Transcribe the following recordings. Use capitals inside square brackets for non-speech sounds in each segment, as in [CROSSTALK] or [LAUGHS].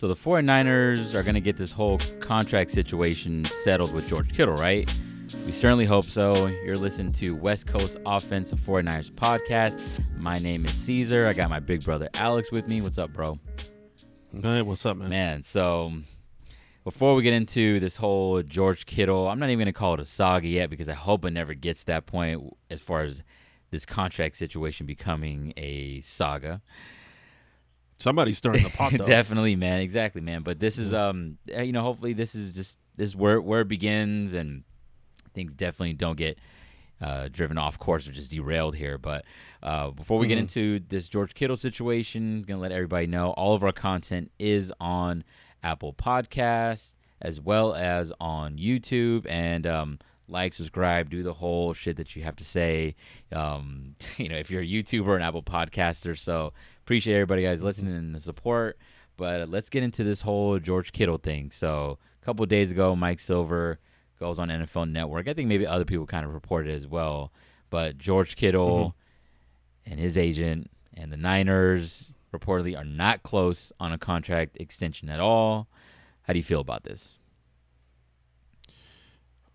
So the 49ers are going to get this whole contract situation settled with George Kittle, right? We certainly hope so. You're listening to West Coast Offensive 49ers podcast. My name is Caesar. I got my big brother Alex with me. What's up, bro? Hey, what's up, man? Man, so before we get into this whole George Kittle, I'm not even going to call it a saga yet because I hope it never gets to that point as far as this contract situation becoming a saga. Somebody's stirring the pot. [LAUGHS] Definitely, man. Exactly, man. But this is, um, eh, you know, hopefully this is just this is where where it begins, and things definitely don't get uh, driven off course or just derailed here. But uh, before we get Mhm. into this George Kittle situation, gonna let everybody know all of our content is on Apple Podcasts as well as on YouTube and. Um, like, subscribe, do the whole shit that you have to say. Um, [LAUGHS] you know, if you're a YouTuber and Apple podcaster, so appreciate everybody guys listening and the support. But let's get into this whole George Kittle thing. So a couple days ago, Mike Silver goes on NFL Network. I think maybe other people kind of reported as well. But George Kittle and his agent and the Niners reportedly are not close on a contract extension at all. How do you feel about this?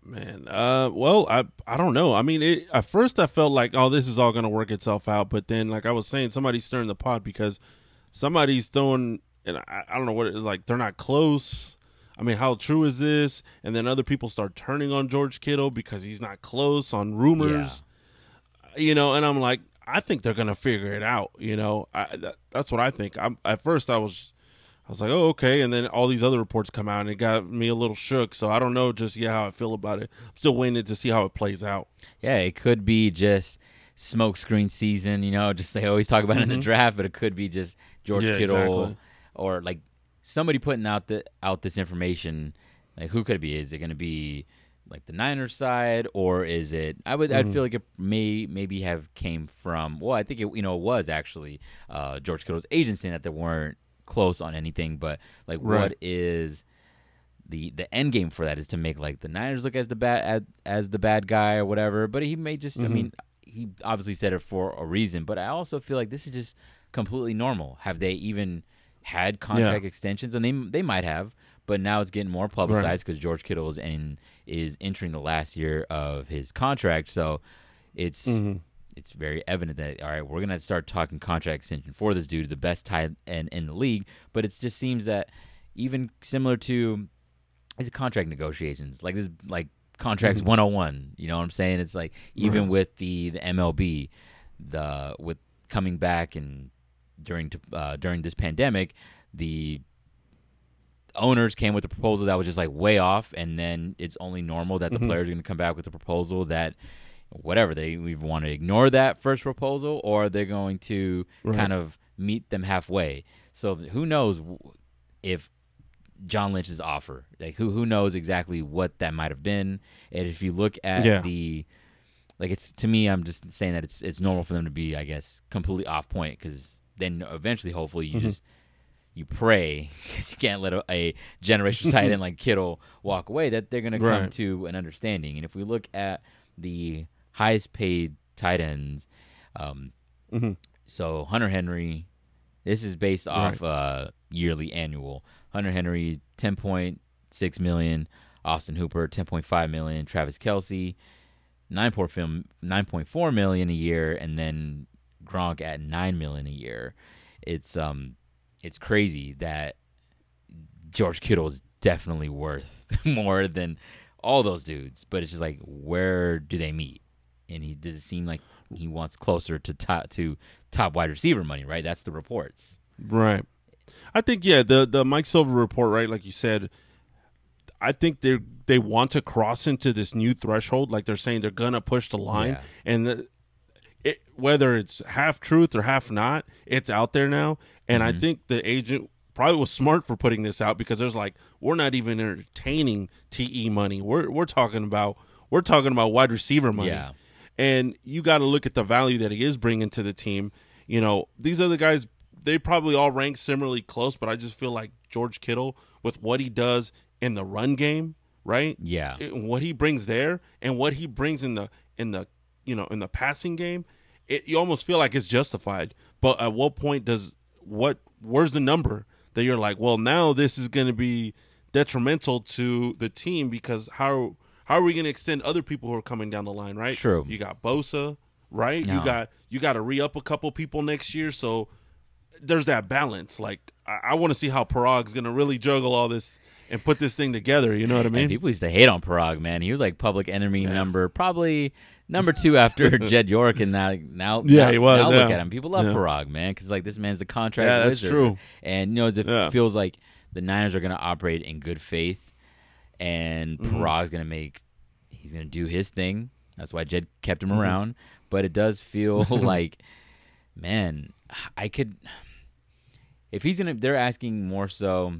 Man, uh, well, I I don't know. I mean, it, at first I felt like, oh, this is all gonna work itself out, but then, like I was saying, somebody's stirring the pot because somebody's throwing, and I, I don't know what it is like. They're not close. I mean, how true is this? And then other people start turning on George Kittle because he's not close on rumors. You know, and I'm like, I think they're gonna figure it out. You know, I, that, that's what I think. I'm at first I was. I was like, oh, okay. And then all these other reports come out and it got me a little shook. So I don't know just yet how I feel about it. I'm still waiting to see how it plays out. Yeah, it could be just smokescreen season, you know, just they always talk about it in the Mhm. draft, but it could be just George Yeah, Kittle exactly. or like somebody putting out the out this information. Like who could it be? Is it going to be like the Niners side or is it I would I'd Mhm. feel like it may maybe have came from well, I think it you know it was actually uh George Kittle's agent saying that they weren't close on anything, but like what Right. is the the end game for that is to make like the Niners look as the bad as, as the bad guy or whatever. But he may just I Mhm. mean he obviously said it for a reason, but I also feel like this is just completely normal. Have they even had contract extensions? And they they might have, but now it's getting more publicized because George Kittle is in is entering the last year of his contract. So it's Mhm. It's very evident that all right, we're gonna start talking contract extension for this dude, the best tight end in the league. But it just seems that even similar to it's contract negotiations, like this, like contracts Mhm. 101. You know what I'm saying? It's like even Right. with the the MLB, the with coming back and during to, uh, during this pandemic, the owners came with a proposal that was just like way off, and then it's only normal that the Mhm. players are going to come back with a proposal that whatever they either want to ignore that first proposal or they're going to Right. kind of meet them halfway. So who knows if John Lynch's offer, like who who knows exactly what that might have been, and if you look at Yeah. the like it's to me i'm just saying that it's it's normal for them to be i guess completely off point because then eventually hopefully you Mhm. just you pray [LAUGHS] because you can't let a, a generational tight end [LAUGHS] like kittle walk away that they're going to come Right. to an understanding and if we look at the highest paid tight ends. Um Mhm. so hunter henry this is based off uh yearly annual. Hunter henry 10.6 million. Austin hooper 10.5 million. Travis Kelce 9.4 9.4 million a year. And then Gronk at 9 million a year. It's um it's crazy that George Kittle is definitely worth [LAUGHS] more than all those dudes, but it's just like where do they meet? And he does it seem like he wants closer to top to top wide receiver money, right? That's the reports. Right. I think yeah, the the Mike Silver report, right? Like you said, I think they they want to cross into this new threshold. Like they're saying they're gonna push the line, Yeah. and the, it, whether it's half truth or half not, it's out there now. And I Mhm. think the agent probably was smart for putting this out because there's like we're not even entertaining te money. We're we're talking about we're talking about wide receiver money. Yeah. And you got to look at the value that he is bringing to the team. You know, these other guys, they probably all rank similarly close, but I just feel like George Kittle, with what he does in the run game, right? Yeah. It- what he brings there and what he brings in the in the you know in the passing game, it, you almost feel like it's justified. But at what point does what? Where's the number that you're like, well, now this is going to be detrimental to the team because how how are we going to extend other people who are coming down the line, right? True. You got Bosa, right? No. You got you got to re up a couple people next year, so there's that balance. Like I, I want to see how Paraag's going to really juggle all this and put this thing together. You know what I And mean? people used to hate on Paraag, man. He was like public enemy number, probably number two [LAUGHS] after Jed York, and now now [LAUGHS] Yeah, now, he was, Now look at him. People love Yeah. Paraag, man, because like this man's the contract Yeah, that's wizard. true. And you know, it Yeah. feels like the Niners are going to operate in good faith, and Mm-hmm. Paraag's going to make he's going to do his thing. That's why Jed kept Mm-hmm. him around. But it does feel [LAUGHS] like, man, I could if he's gonna. They're asking more so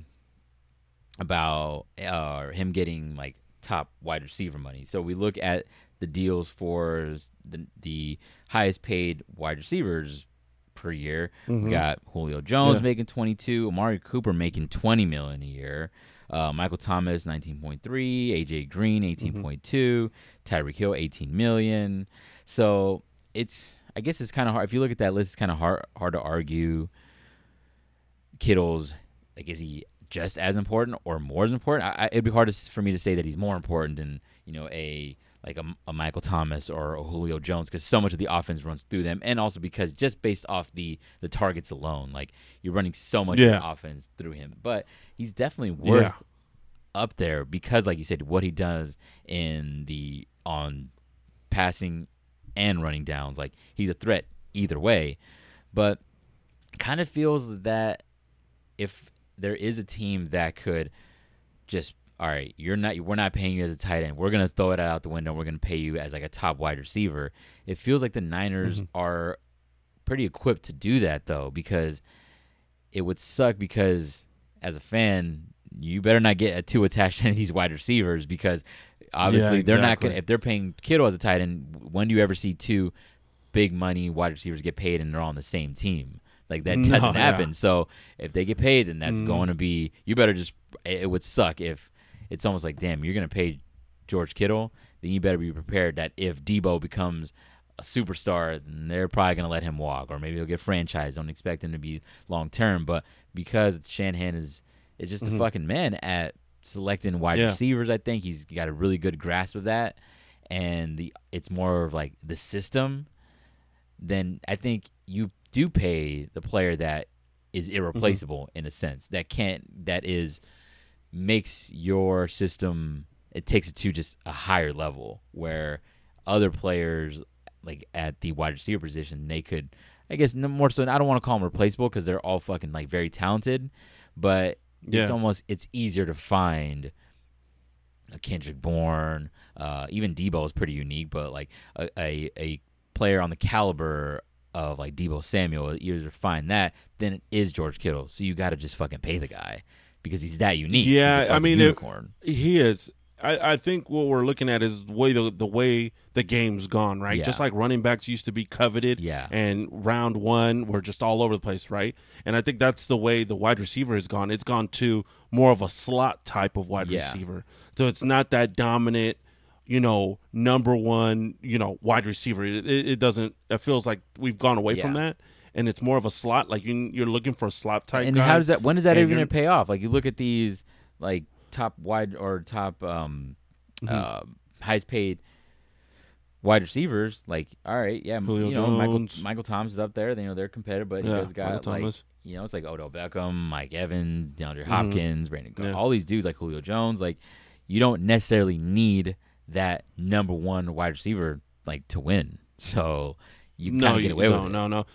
about uh, him getting like top wide receiver money. So we look at the deals for the the highest paid wide receivers per year. We got Julio Jones Mm-hmm. Yeah. making 22, Amari Cooper making 20 million a year. Uh, Michael Thomas 19.3, AJ Green Mm-hmm. 18.2, Tyreek Hill 18 million. So it's I guess it's kind of hard if you look at that list. It's kind of hard hard to argue Kittle's like is he just as important or more as important? I, I, it'd be hard to, for me to say that he's more important than you know a like a, a Michael Thomas or a Julio Jones because so much of the offense runs through them, and also because just based off the the targets alone, like you're running so much of the offense through him. But he's definitely worth Yeah. up there because, like you said, what he does in the on passing and running downs, like he's a threat either way. But kind of feels that if there is a team that could just all right, you're not we're not paying you as a tight end. We're gonna throw it out the window. We're gonna pay you as like a top wide receiver. It feels like the Niners are pretty equipped to do that though, because it would suck because as a fan, you better not get too attached [LAUGHS] to any of these wide receivers because obviously Yeah, they're not gonna if they're paying Kittle as a tight end, when do you ever see two big money wide receivers get paid and they're on the same team? Like that [LAUGHS] doesn't yeah. happen. So if they get paid, then that's Mm. going to be. You better just. It would suck if it's almost like, damn, you're going to pay George Kittle. Then you better be prepared that if Deebo becomes a superstar, then they're probably going to let him walk, or maybe he'll get franchised. Don't expect him to be long term. But because Shanahan is is just a fucking man at selecting wide Mm-hmm. Yeah. receivers, I think he's got a really good grasp of that, and the it's more of like the system then I think you do pay the player that is irreplaceable in a sense that can't that is makes your system it takes it to just a higher level where other players like at the wide receiver position they could I guess no more so I don't want to call them replaceable because they're all fucking like very talented but it's almost it's easier to find a Kendrick Bourne, uh, even Deebo is pretty unique, but like a, a, a player on the caliber of like Deebo Samuel, easier to find that than it is George Kittle. So you got to just fucking pay the guy because he's that unique. Yeah, I mean, it- unicorn. He is. I, I think what we're looking at is the way the, the way the game's gone, right? Yeah. Just like running backs used to be coveted, Yeah. and round one we're just all over the place, right? And I think that's the way the wide receiver has gone. It's gone to more of a slot type of wide Yeah. receiver, so it's not that dominant, you know, number one, you know, wide receiver. It, it, it doesn't. It feels like we've gone away from that, and it's more of a slot. Like you, you're looking for a slot type. and how does that? When does that even gonna pay off? Like you look at these like top wide or top um, Mm-hmm. uh, highest paid wide receivers. Like all right, yeah, Julio you know Michael Jones. Michael Thomas is up there. They, you know they're competitive, but he Yeah, has got Michael like Thomas. you know it's like Odell Beckham, Mike Evans, DeAndre Hopkins, Brandon, Go- Yeah. all these dudes like Julio Jones. Like you don't necessarily need that number one wide receiver like to win. So you kind of get away no, with it. no, no.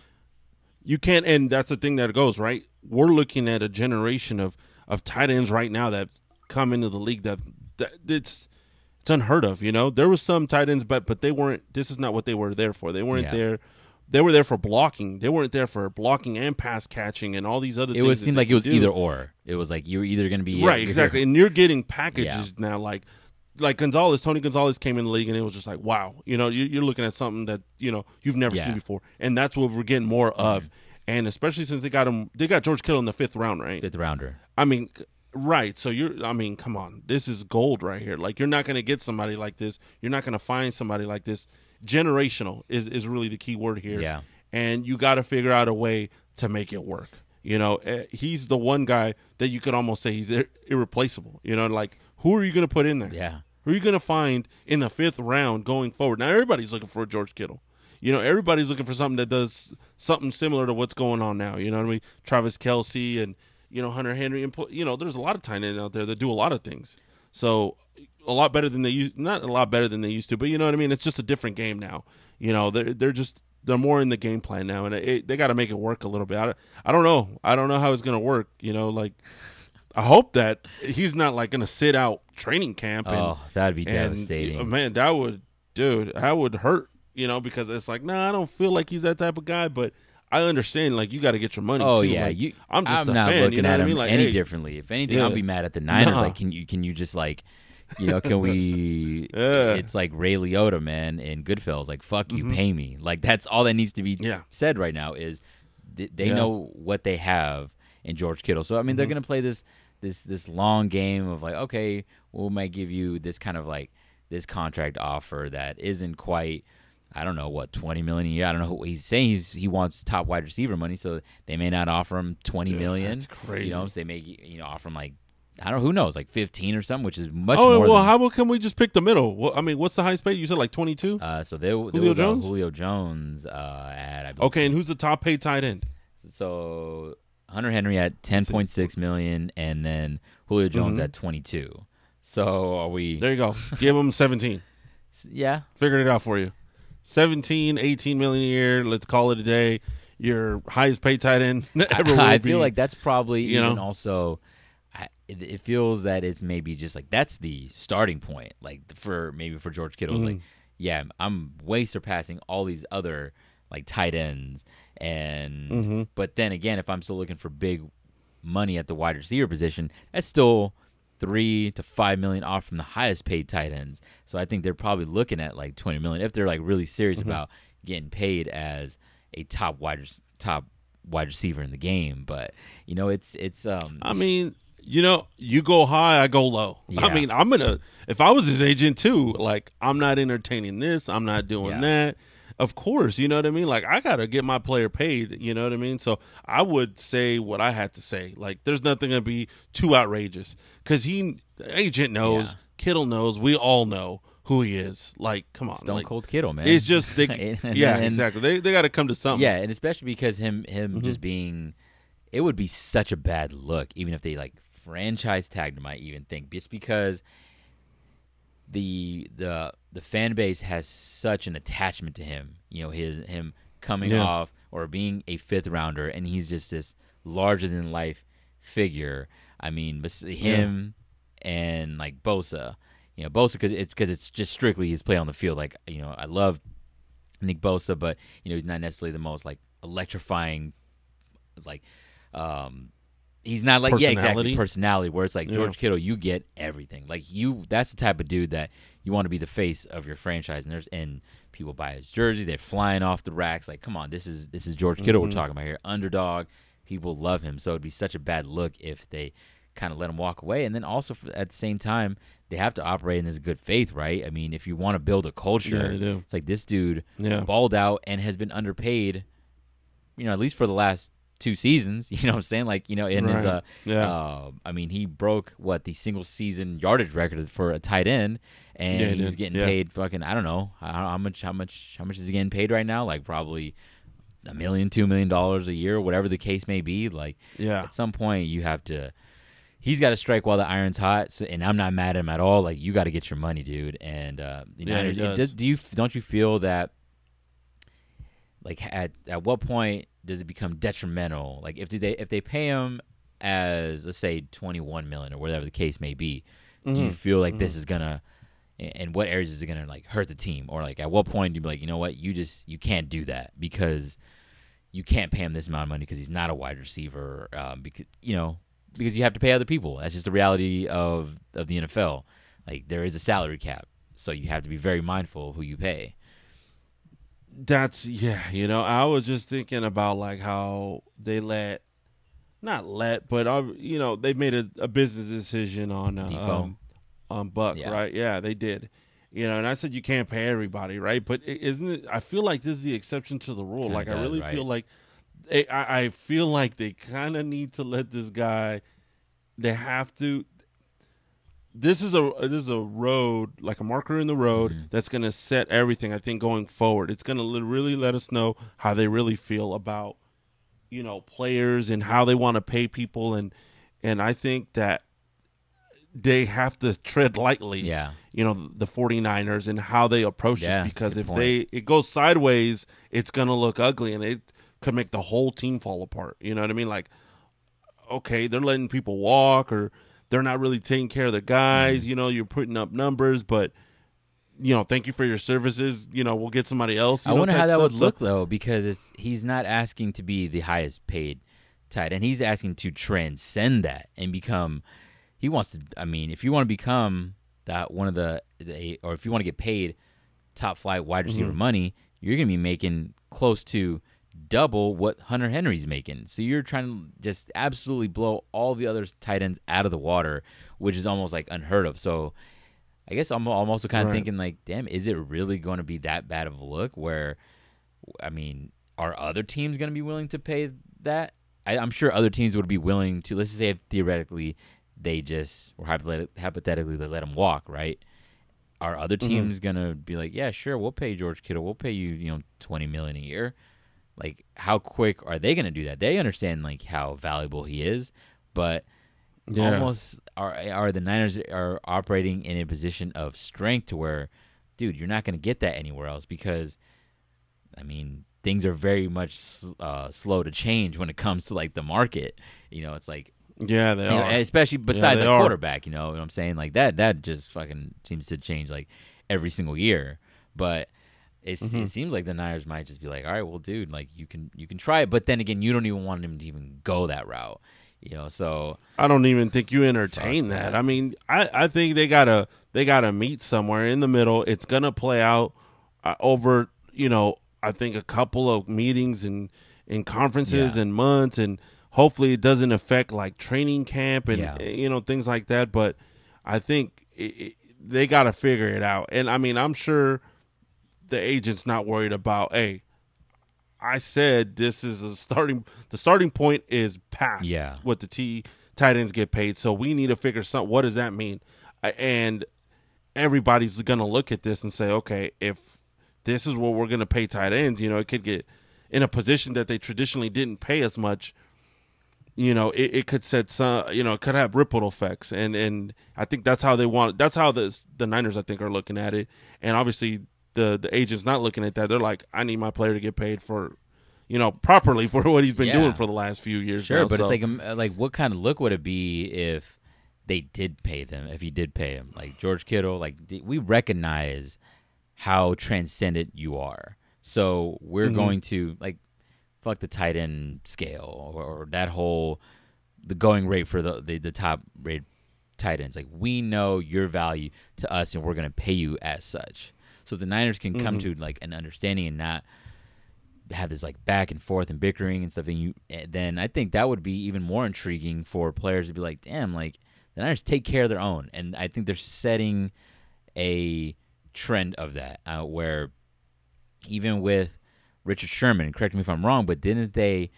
You can't, and that's the thing that goes right. We're looking at a generation of of tight ends right now that come into the league that, that it's it's unheard of. You know, there was some tight ends, but but they weren't. This is not what they were there for. They weren't Yeah. there. They were there for blocking. They weren't there for blocking and pass catching and all these other. It things was that seemed like it was do. either or. It was like you were either going to be right, exactly. And you're getting packages Yeah. now, like like Gonzalez, Tony Gonzalez came in the league, and it was just like, wow, you know, you- you're looking at something that you know you've never Yeah. seen before, and that's what we're getting more of. And especially since they got him, they got George Kittle in the fifth round, right? fifth rounder. I mean, right. So you're, I mean, come on, this is gold right here. Like you're not going to get somebody like this. You're not going to find somebody like this. Generational is is really the key word here. Yeah. and you got to figure out a way to make it work. You know, eh, he's the one guy that you could almost say he's ir- irreplaceable. You know, like who are you going to put in there? Yeah. Who are you going to find in the fifth round going forward? Now everybody's looking for a George Kittle. You know, everybody's looking for something that does something similar to what's going on now. You know what I mean? Travis Kelce and you know Hunter Henry and you know there's a lot of tight ends out there that do a lot of things. So a lot better than they used, not a lot better than they used to, but you know what I mean. It's just a different game now. You know, they're they're just they're more in the game plan now, and it, they got to make it work a little bit. I, I don't know. I don't know how it's gonna work. You know, like I hope that he's not like gonna sit out training camp. And, oh, that'd be and, devastating. Man, that would, dude, that would hurt. You know, because it's like, nah, I don't feel like he's that type of guy, but. I understand, like you got to get your money. Oh too. yeah, Like, you. I'm just a not fan, looking you know at what I him mean? Like, any hey, differently. If anything, Yeah. I'll be mad at the Niners. Nah. Like, can you can you just like, you know, can we? [LAUGHS] Yeah. It's like Ray Liotta, man, in Goodfellas. Like, fuck you, Mhm. pay me. Like that's all that needs to be Yeah. said right now. Is th- they Yeah. know what they have in George Kittle. So I mean, they're Mhm. gonna play this this this long game of like, okay, we might give you this kind of like this contract offer that isn't quite. I don't know what twenty million a year. I don't know. He's saying he's he wants top wide receiver money, so they may not offer him twenty Yeah, million. That's crazy. You know, so they may you know offer him like I don't know who knows like fifteen or something, which is much oh well, than, how can we just pick the middle? Well, I mean, what's the highest paid? You said like twenty two. uh, so there, there Julio was uh, Jones? Julio Jones uh, at I believe, okay, and who's the top paid tight end? So Hunter Henry at ten point six million, and then Julio Jones Mhm. at twenty two. So are we? There you go. Give him seventeen. Yeah, Figured it out for you. 17, 18 million a year. Let's call it a day. Your highest paid tight end [LAUGHS] ever. [LAUGHS] I, I feel like that's probably you even know? also. I, it, it feels that it's maybe just like that's the starting point, like for maybe for George Kittle. It's Like, yeah, I'm way surpassing all these other like tight ends, and Mhm. but then again, if I'm still looking for big money at the wide receiver position, that's still three to five million off from the highest paid tight ends. So I think they're probably looking at like twenty million if they're like really serious Mm-hmm. about getting paid as a top wide top wide receiver in the game. But you know, it's it's um I mean, you know, you go high, I go low. Yeah. I mean, I'm gonna. If I was his agent too, like I'm not entertaining this. I'm not doing Yeah. that. Of course, you know what I mean. Like I gotta get my player paid. You know what I mean. So I would say what I had to say. Like there's nothing gonna be too outrageous because he, the agent knows, Yeah. Kittle knows, we all know who he is. Like, come on, Stone like, Cold Kittle, man. It's just they, [LAUGHS] And- [LAUGHS] yeah, and- exactly. They they got to come to something. Yeah, and especially because him him Mhm. just being, it would be such a bad look, even if they like franchise tagged him. I even think just because the the the fan base has such an attachment to him. You know, his him coming Yeah. off or being a fifth rounder, and he's just this larger than life figure. I mean, bes- him and like Bosa, you know, Bosa because it because it's just strictly his play on the field. Like you know, I love Nick Bosa, but you know he's not necessarily the most like electrifying, like um, he's not like yeah exactly Personality? personality. Where it's like Yeah. George Kittle, you get everything. Like you, that's the type of dude that you want to be the face of your franchise. And there's and people buy his jersey, they're flying off the racks. Like come on, this is this is George Kittle we're Mhm. talking about here. Underdog, people love him. So it'd be such a bad look if they kind of let him walk away. And then also for, at the same time, they have to operate in this good faith, right? I mean, if you want to build a culture, Yeah, it's like this dude Yeah. balled out and has been underpaid, you know, at least for the last two seasons. [LAUGHS] You know what I'm saying? Like, you know, in his uh, Yeah. uh I mean, he broke what the single season yardage record for a tight end, and Yeah, he he's getting Yeah. paid fucking I don't know how, how much how much how much is he getting paid right now? Like probably a million, two million dollars a year, whatever the case may be. Like yeah. at some point you have to he's got to strike while the iron's hot so, and i'm not mad at him at all like you got to get your money dude and uh the Yeah, he Niners, does. does, do you don't you feel that like at at what point does it become detrimental? Like if do they if they pay him as let's say 21 million or whatever the case may be do you Mhm. feel like this is gonna and what areas is it gonna like hurt the team? Or like at what point do you be like you know what? You just you can't do that because you can't pay him this amount of money because he's not a wide receiver um, because you know because you have to pay other people. That's just the reality of of the NFL like there is a salary cap so you have to be very mindful of who you pay That's yeah, you know, I was just thinking about like how they let not let, but uh, you know, they made a, a business decision on uh, um, on Buck, Yeah. right? Yeah, they did. You know, and I said you can't pay everybody, right? But isn't it I feel like this is the exception to the rule. Kinda like I really right. feel like they, I, I feel like they kind of need to let this guy. They have to. This is a this is a road like a marker in the road Mhm. that's going to set everything. I think going forward, it's going to really let us know how they really feel about you know players and how they want to pay people and and I think that they have to tread lightly Yeah. you know the 49ers and how they approach Yeah, this because if point. they it goes sideways it's going to look ugly and it could make the whole team fall apart you know what i mean like okay they're letting people walk or they're not really taking care of the guys Mm-hmm. you know you're putting up numbers but you know thank you for your services you know we'll get somebody else I know, wonder how that stuff. would look though, because it's he's not asking to be the highest paid tight end. He's asking to transcend that and become. He wants to. I mean, if you want to become that one of the, the or if you want to get paid top flight wide receiver Mm-hmm. money, you're gonna be making close to double what Hunter Henry's making. So you're trying to just absolutely blow all the other tight ends out of the water, which is almost like unheard of. So I guess I'm, I'm also kind of Right. thinking like, damn, is it really going to be that bad of a look? Where, I mean, are other teams going to be willing to pay that? I, I'm sure other teams would be willing to. Let's say if theoretically they just or hypothetically, they let him walk, right? Are other Mm-hmm. teams gonna be like, yeah, sure, we'll pay George Kittle, we'll pay you, you know, twenty million a year? Like, how quick are they gonna do that? They understand like how valuable he is, but Yeah. almost are are the Niners are operating in a position of strength to where, dude, you're not going to get that anywhere else because, I mean, things are very much uh, slow to change when it comes to like the market. You know, it's like yeah they you know, are especially besides they the are. quarterback. You know what I'm saying? Like that that just fucking seems to change like every single year. But Mm-hmm. it seems like the Niners might just be like, all right, well, dude, like you can you can try it, but then again, you don't even want him to even go that route. You know, so I don't even think you entertain that. that. I mean, I, I think they gotta they gotta meet somewhere in the middle. It's gonna play out uh, over you know I think a couple of meetings and in conferences Yeah. and months, and hopefully it doesn't affect like training camp and Yeah. uh, you know things like that. But I think it, it, they gotta figure it out. And I mean, I'm sure the agent's not worried about hey. I said this is a starting. The starting point is past Yeah. what the T tight ends get paid. So we need to figure something. What does that mean? And everybody's gonna look at this and say, okay, if this is what we're gonna pay tight ends, you know, it could get in a position that they traditionally didn't pay as much. You know, it, it could set some. You know, it could have ripple effects, and and I think that's how they want. That's how the the Niners, I think, are looking at it. And obviously, the the agent's not looking at that. They're like, I need my player to get paid for, you know, properly [LAUGHS] for what he's been Yeah. doing for the last few years. Sure, now. but So- it's like um, like what kind of look would it be if they did pay them? If you did pay him, like George Kittle, like we recognize how transcendent you are. So we're Mhm. going to like fuck the tight end scale or, or that whole the going rate for the the, the top rate tight ends. Like we know your value to us, and we're going to pay you as such. So if the Niners can come Mhm. to like an understanding and not have this like back and forth and bickering and stuff, and you eh, then I think that would be even more intriguing for players to be like, damn, like the Niners take care of their own, and I think they're setting a trend of that uh, where even with Richard Sherman, correct me if I'm wrong, but didn't they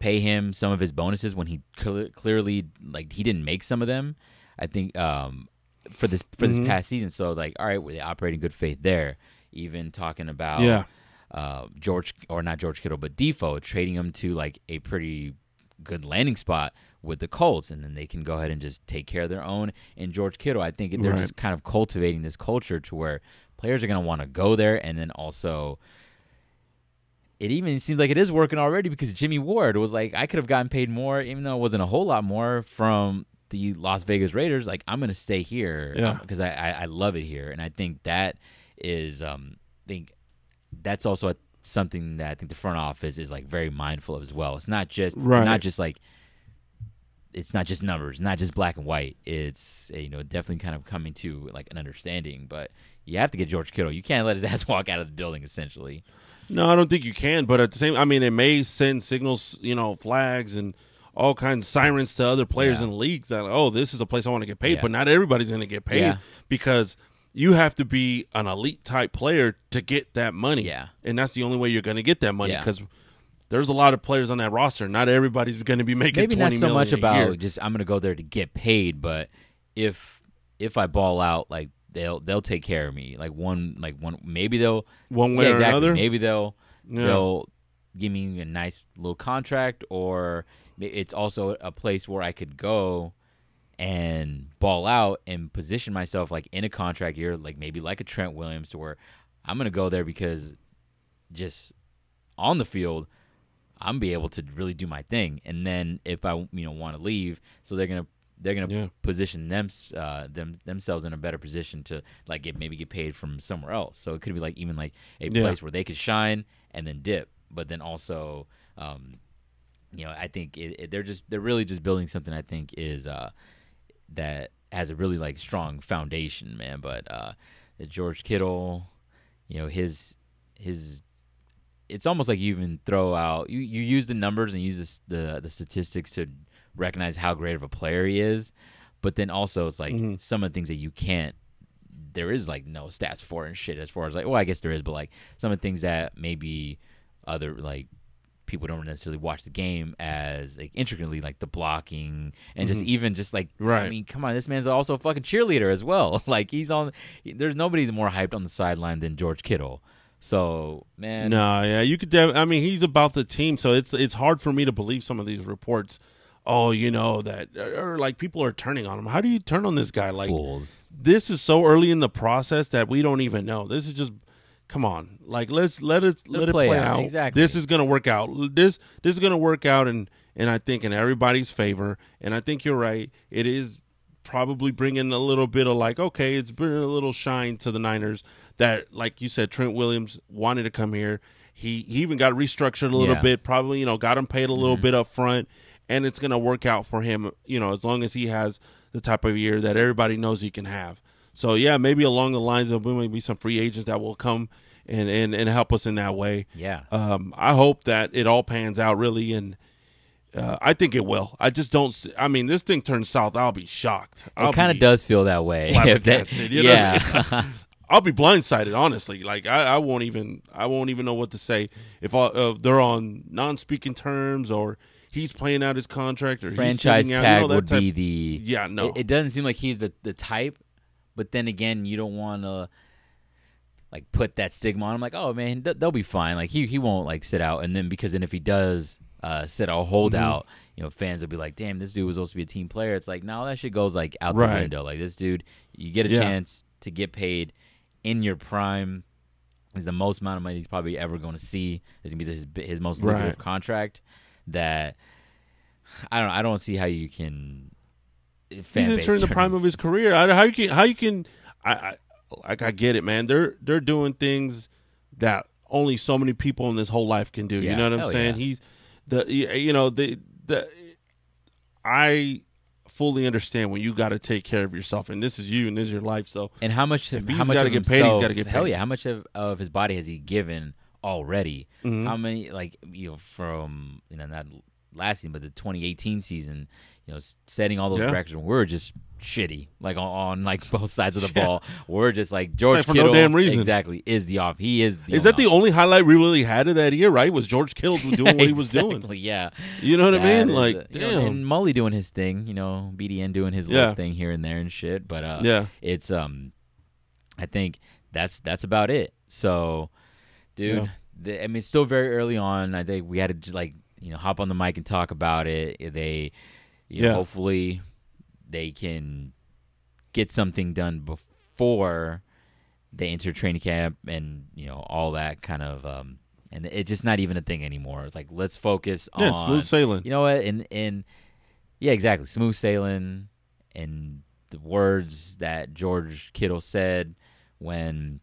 pay him some of his bonuses when he cle clearly like he didn't make some of them? I think um, for this for this past season. So like, all right, were they operating good faith there? Even talking about Yeah. uh, George or not George Kittle, but Defoe trading him to like a pretty good landing spot with the Colts, and then they can go ahead and just take care of their own. And George Kittle, I think they're Right. just kind of cultivating this culture to where players are going to want to go there, and then also. It even seems like it is working already because Jimmy Ward was like, I could have gotten paid more, even though it wasn't a whole lot more from the Las Vegas Raiders. Like, I'm going to stay here Yeah. because I, I, I love it here. And I think that is, um, I think that's also a, something that I think the front office is like very mindful of as well. It's not just Right. not just like it's not just numbers, not just black and white. It's uh, you know definitely kind of coming to like an understanding. But you have to get George Kittle. You can't let his [LAUGHS] ass walk out of the building. Essentially, No, I don't think you can. But at the same, I mean, it may send signals, you know, flags and all kinds of sirens to other players Yeah. in the league that, oh, this is a place I want to get paid. Yeah. But not everybody's going to get paid Yeah. because you have to be an elite type player to get that money. Yeah. and that's the only way you're going to get that money because there's a lot of players on that roster. Not everybody's going to be making maybe not 20 so much million a year. about just I'm gonna go there to get paid, but if if I ball out, like they'll they'll take care of me. Like one like one maybe they'll one way yeah, or exactly. another. Maybe they'll Yeah. they'll give me a nice little contract, or it's also a place where I could go and ball out and position myself like in a contract year, like maybe like a Trent Williams, to where I'm gonna go there because just on the field, I'm be able to really do my thing, and then if I you know want to leave, so they're gonna they're gonna Yeah. position them uh, them themselves in a better position to like get maybe get paid from somewhere else. So it could be like even like a Yeah. place where they could shine and then dip, but then also, um, you know, I think it, it, they're just they're really just building something. I think is uh, that has a really like strong foundation, man. But uh, George Kittle, you know, his his it's almost like you even throw out you, you use the numbers and use this, the the statistics to recognize how great of a player he is, but then also it's like Mhm. some of the things that you can't. There is like no stats for and shit as far as like well I guess there is, but like some of the things that maybe other like people don't necessarily watch the game as like intricately like the blocking and just Mhm. even just like right. I mean come on this man's also a fucking cheerleader as well [LAUGHS] like he's on there's nobody more hyped on the sideline than George Kittle so man No, yeah, you could. Def- I mean, he's about the team, so it's it's hard for me to believe some of these reports. Oh, you know that, or like people are turning on him. How do you turn on this guy? Like fools this is so early in the process that we don't even know. This is just come on. Like let's let it let, it play play, out, out. exactly. This is gonna work out. This this is gonna work out and and I think in everybody's favor. And I think you're right. It is probably bringing a little bit of like okay, it's bringing a little shine to the Niners that like you said Trent Williams wanted to come here. He he even got restructured a little Yeah. Mm-hmm. bit. Probably you know got him paid a little bit up front. And it's gonna work out for him, you know, as long as he has the type of year that everybody knows he can have. So yeah, maybe along the lines of we might be some free agents that will come and and, and help us in that way. yeah Um, I hope that it all pans out really, and uh, I think it will. I just don't. See, I mean, this thing turns south. I'll be shocked. I'll it kind of does feel that way [LAUGHS] that- flabbergasted, you know? yeah [LAUGHS] [LAUGHS] I'll be blindsided, honestly. Like I, I won't even. I won't even know what to say if I, uh, they're on non-speaking terms or he's playing out his contract or he's franchise sitting out, tag you know, would type- be the Yeah, no. It, it doesn't seem like he's the the type, but then again, you don't want to like put that stigma on him. Like, oh man, th- they'll be fine. Like he he won't like sit out, and then because then if he does uh sit out holdout, Mm-hmm. you know, fans will be like, damn, this dude was supposed to be a team player. It's like, no, that shit goes like out the window. Like this dude, you get a Yeah. chance to get paid in your prime. Is the most amount of money he's probably ever going to see. It's gonna be his his most lucrative Right. contract. That I don't I don't see how you can. He's fan base entering the prime of his career. I, how you can how you can I, I like I get it, man. They're they're doing things that only so many people in this whole life can do. Yeah, you know what I'm saying? yeah. He's the you know the the I fully understand when you got to take care of yourself, and this is you, and this is your life. So And how much? If he's how much gotta get paid, He's gotta get paid. Hell yeah! How much of, of his body has he given already? Mhm. How many? Like you know, from you know not last season, but the 2018 season. You know, setting all those Yeah. records. We're just shitty, like on, on like [LAUGHS] both sides of the Yeah. ball. We're just like George like for no damn reason. Exactly, is the off. He is. The is that only the only highlight we really had of that year? Right? Was George Kittle doing what he was doing? [LAUGHS] Yeah. You know what I mean? Like, a- you know, and Mully doing his thing, you know, BDN doing his little thing here and there and shit. But uh, yeah. it's um, I think that's that's about it. So, dude, the, I mean, it's still very early on. I think we had to like you know hop on the mic and talk about it. They, you know, hopefully, they can get something done before they enter training camp and you know all that kind of um. And it's just not even a thing anymore. It's like let's focus Yeah, on smooth sailing. you know what? And and yeah, exactly. Smooth sailing and the words that George Kittle said when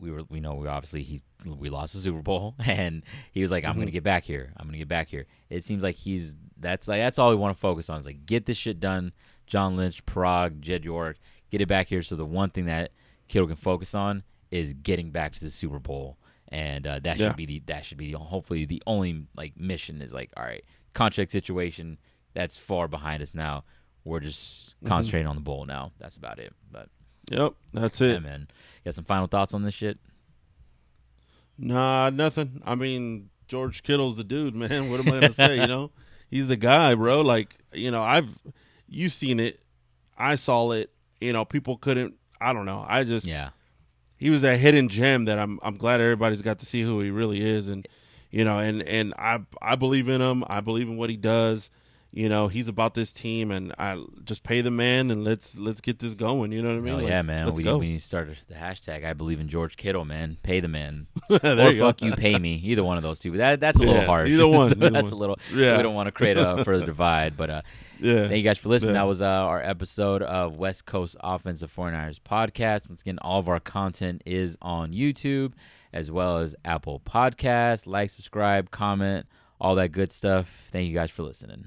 we were we know we obviously he we lost the Super Bowl [LAUGHS] and he was like, I'm gonna get back here. I'm gonna get back here. It seems like he's that's like that's all we want to focus on is like get this shit done. John Lynch, Paraag, Jed York, get it back here. So the one thing that Kittle can focus on is getting back to the Super Bowl, and uh, that Yeah. should be the that should be the, hopefully the only like mission is like all right contract situation that's far behind us now. We're just Mm-hmm. concentrating on the bowl now. That's about it. But Yep, that's yeah, it. man, got some final thoughts on this shit? Nah, nothing. I mean, George Kittle's the dude, man. [LAUGHS] What am I gonna say? You know, he's the guy, bro. Like, you know, I've you seen it, I saw it. You know, people couldn't. I don't know. I just Yeah. he was a hidden gem that I'm I'm glad everybody's got to see who he really is and you know and and I I believe in him. I believe in what he does. You know, he's about this team and I just pay the man and let's let's get this going, you know what I mean? Oh Like, yeah, man. We go. we need to start the hashtag. I believe in George Kittle, man. Pay the man, [LAUGHS] or you fuck you, pay me. Either one of those two. But that that's a little Yeah, harsh. either [LAUGHS] one, So either that's one. a little. Yeah. We don't want to create a [LAUGHS] further divide. But uh, Yeah. thank you guys for listening. Yeah. That was uh, our episode of West Coast Offensive 49ers podcast. Once again, all of our content is on YouTube as well as Apple Podcasts. Like, subscribe, comment, all that good stuff. Thank you guys for listening.